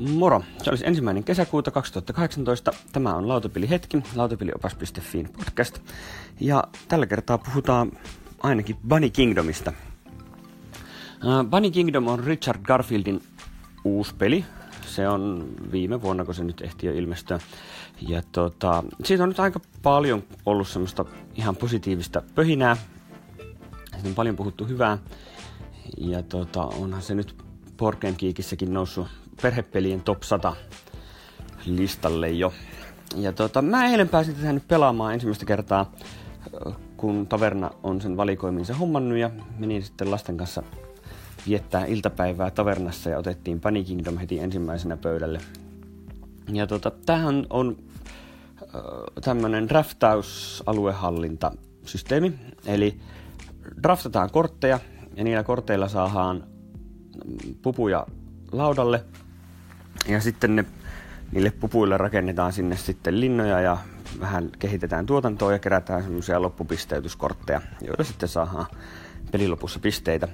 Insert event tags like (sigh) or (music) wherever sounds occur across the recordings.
Moro! Se olisi ensimmäinen kesäkuuta 2018. Tämä on Lautapeli hetki, lautapeliopas.fiin podcast. Ja tällä kertaa puhutaan ainakin Bunny Kingdomista. Uh, Bunny Kingdom on Richard Garfieldin uusi peli. Se on viime vuonna, kun se nyt ehti jo ilmestyä. Ja tota, siitä on nyt aika paljon ollut semmoista ihan positiivista pöhinää. Siitä on paljon puhuttu hyvää. Ja tota, onhan se nyt Board Geekissäkin noussut perhepelien top 100 listalle jo. Ja tota, mä eilen pääsin tätä nyt pelaamaan ensimmäistä kertaa, kun taverna on sen valikoiminsa hommannut ja menin sitten lasten kanssa viettää iltapäivää tavernassa ja otettiin Panic Kingdom heti ensimmäisenä pöydälle. Ja tota, tämähän on äh, tämmönen draftaus-aluehallintasysteemi, eli draftataan kortteja ja niillä korteilla saadaan pupuja laudalle ja sitten ne, niille pupuille rakennetaan sinne sitten linnoja ja vähän kehitetään tuotantoa ja kerätään semmoisia loppupisteytyskortteja, joilla sitten saadaan pelilopussa pisteitä.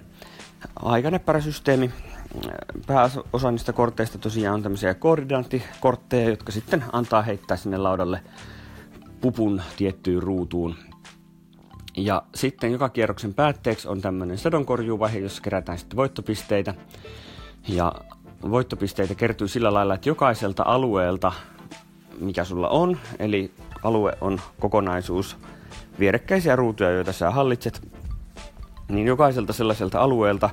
Aika näppärä systeemi. Pääosa niistä korteista tosiaan on tämmöisiä koordinaattikortteja, jotka sitten antaa heittää sinne laudalle pupun tiettyyn ruutuun. Ja sitten joka kierroksen päätteeksi on tämmöinen sadonkorjuuvaihe, jossa kerätään sitten voittopisteitä. Ja voittopisteitä kertyy sillä lailla, että jokaiselta alueelta, mikä sulla on, eli alue on kokonaisuus vierekkäisiä ruutuja, joita sä hallitset, niin jokaiselta sellaiselta alueelta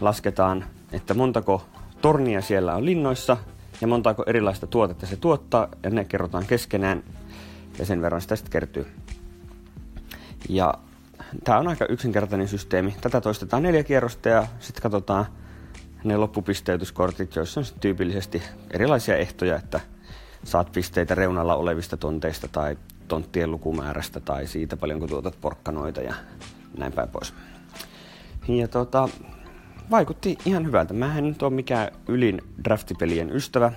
lasketaan, että montako tornia siellä on linnoissa ja montako erilaista tuotetta se tuottaa, ja ne kerrotaan keskenään, ja sen verran sitä sitten kertyy. Ja tämä on aika yksinkertainen systeemi. Tätä toistetaan neljä kierrosta ja sitten katsotaan, ne loppupisteytyskortit, joissa on tyypillisesti erilaisia ehtoja, että saat pisteitä reunalla olevista tonteista tai tonttien lukumäärästä tai siitä paljonko tuotat porkkanoita ja näin päin pois. Ja tota, vaikutti ihan hyvältä. Mä en nyt ole mikään ylin draftipelien ystävä.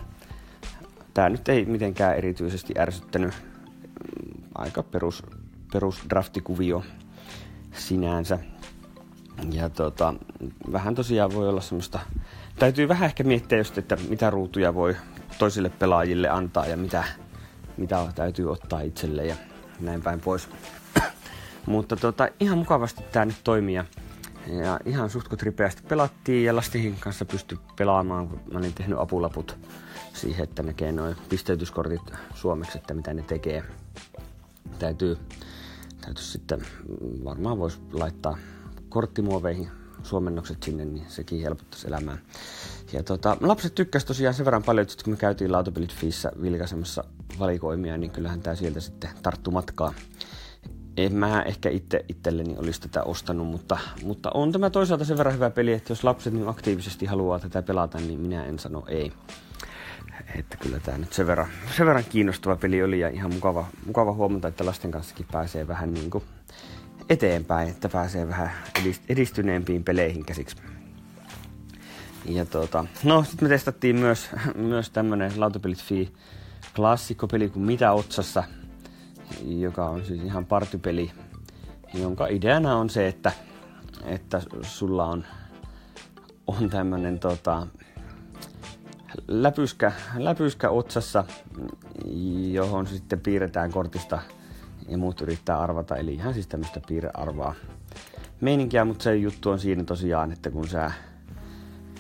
Tää nyt ei mitenkään erityisesti ärsyttänyt. Aika perus, perus draftikuvio sinänsä. Ja tota, vähän tosiaan voi olla semmoista, täytyy vähän ehkä miettiä just, että mitä ruutuja voi toisille pelaajille antaa ja mitä, mitä täytyy ottaa itselle ja näin päin pois. (clears throat) Mutta tota, ihan mukavasti tämä nyt toimii ja, ja ihan suhtkot ripeästi pelattiin ja Lastihin kanssa pystyi pelaamaan, kun mä olin tehnyt apulaput siihen, että näkee noin pisteytyskortit suomeksi, että mitä ne tekee. Täytyy, täytyy sitten, varmaan voisi laittaa korttimuoveihin suomennokset sinne, niin sekin helpottaisi elämää. Ja tota, lapset tykkäsivät tosiaan sen verran paljon, että kun me käytiin Lautapelit Fiissä vilkaisemassa valikoimia, niin kyllähän tämä sieltä sitten tarttu matkaa. En mä ehkä itse itselleni olisi tätä ostanut, mutta, mutta on tämä toisaalta sen verran hyvä peli, että jos lapset niin aktiivisesti haluaa tätä pelata, niin minä en sano ei. Että kyllä tämä nyt sen verran, sen verran kiinnostava peli oli ja ihan mukava, mukava huomata, että lasten kanssakin pääsee vähän niin kuin eteenpäin, että pääsee vähän edistyneempiin peleihin käsiksi. Ja tota, no sitten me testattiin myös, myös tämmönen Lautapelit Fee klassikkopeli kuin Mitä Otsassa, joka on siis ihan partypeli, jonka ideana on se, että, että sulla on, on tämmönen tota, läpyskä, läpyskä otsassa, johon sitten piirretään kortista ja muut yrittää arvata, eli ihan siis tämmöistä piirrearvaa meininkiä, mutta se juttu on siinä tosiaan, että kun sä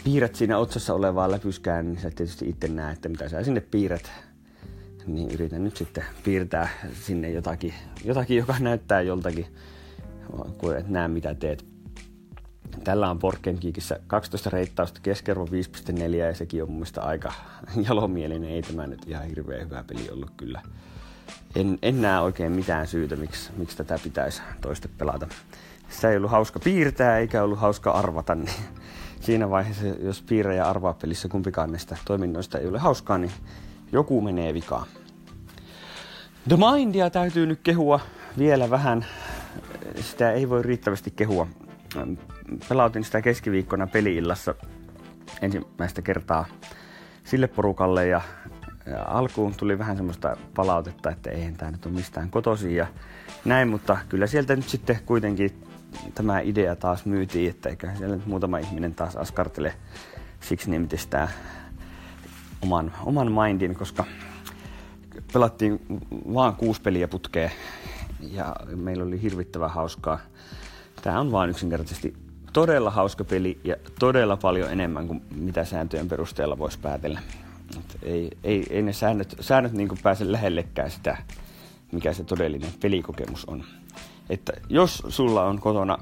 piirrät siinä otsassa olevaa läpyskään, niin sä tietysti itse näet, että mitä sä sinne piirrät, niin yritän nyt sitten piirtää sinne jotakin, jotakin joka näyttää joltakin, kun et näe mitä teet. Tällä on Kiikissä 12 reittausta, keskiarvo 5.4 ja sekin on mun mielestä aika (laughs) jalomielinen. Ei tämä nyt ihan hirveän hyvä peli ollut kyllä en, en näe oikein mitään syytä, miksi, miksi tätä pitäisi toista pelata. Sitä ei ollut hauska piirtää eikä ollut hauska arvata, niin (laughs) siinä vaiheessa, jos piirrä ja arvaa pelissä kumpikaan näistä toiminnoista ei ole hauskaa, niin joku menee vikaan. The Mindia täytyy nyt kehua vielä vähän. Sitä ei voi riittävästi kehua. Pelautin sitä keskiviikkona peliillassa ensimmäistä kertaa sille porukalle ja ja alkuun tuli vähän semmoista palautetta, että eihän tämä nyt ole mistään kotosi ja näin, mutta kyllä sieltä nyt sitten kuitenkin tämä idea taas myytiin, että eikä siellä nyt muutama ihminen taas askartele siksi nimitys tämä oman, oman mindin, koska pelattiin vaan kuusi peliä putkeen ja meillä oli hirvittävän hauskaa. Tämä on vaan yksinkertaisesti todella hauska peli ja todella paljon enemmän kuin mitä sääntöjen perusteella voisi päätellä. Et ei, ei, ei ne säännöt, säännöt niin pääse lähellekään sitä, mikä se todellinen pelikokemus on. Että jos sulla on kotona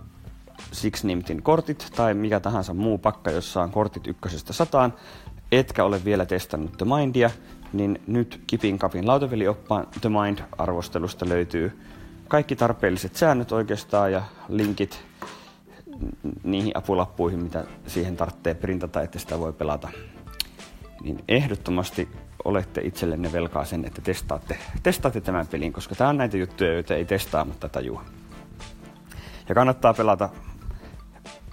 Six Nimtin kortit tai mikä tahansa muu pakka, jossa on kortit ykkösestä sataan, etkä ole vielä testannut The Mindia, niin nyt Kipin Kapin lautavelioppaan The Mind-arvostelusta löytyy kaikki tarpeelliset säännöt oikeastaan ja linkit niihin apulappuihin, mitä siihen tarvitsee printata, että sitä voi pelata. Niin ehdottomasti olette itsellenne velkaa sen, että testaatte, testaatte tämän pelin, koska tämä on näitä juttuja, joita ei testaa, mutta tajua. Ja kannattaa pelata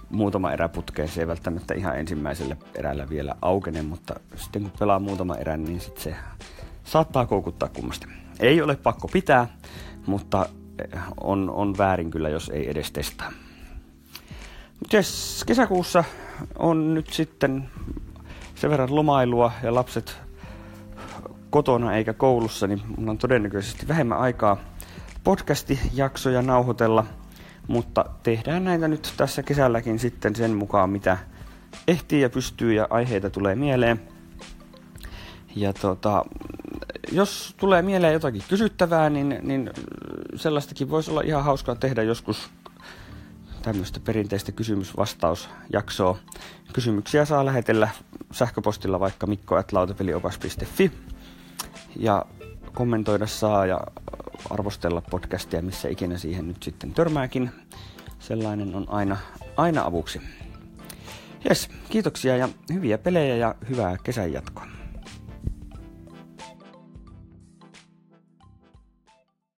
muutama erä putkeen. Se ei välttämättä ihan ensimmäisellä erällä vielä aukene, mutta sitten kun pelaa muutama erän, niin sitten se saattaa koukuttaa kummasti. Ei ole pakko pitää, mutta on, on väärin kyllä, jos ei edes testaa. Yes, kesäkuussa on nyt sitten sen verran lomailua ja lapset kotona eikä koulussa, niin mulla on todennäköisesti vähemmän aikaa podcasti-jaksoja nauhoitella – mutta tehdään näitä nyt tässä kesälläkin sitten sen mukaan, mitä ehtii ja pystyy ja aiheita tulee mieleen. Ja tota, jos tulee mieleen jotakin kysyttävää, niin, niin sellaistakin voisi olla ihan hauskaa tehdä joskus tämmöistä perinteistä kysymys-vastausjaksoa. Kysymyksiä saa lähetellä sähköpostilla vaikka mikko.lautapeliopas.fi ja kommentoida saa ja arvostella podcastia, missä ikinä siihen nyt sitten törmääkin. Sellainen on aina, aina avuksi. Jes, kiitoksia ja hyviä pelejä ja hyvää kesän jatkoa.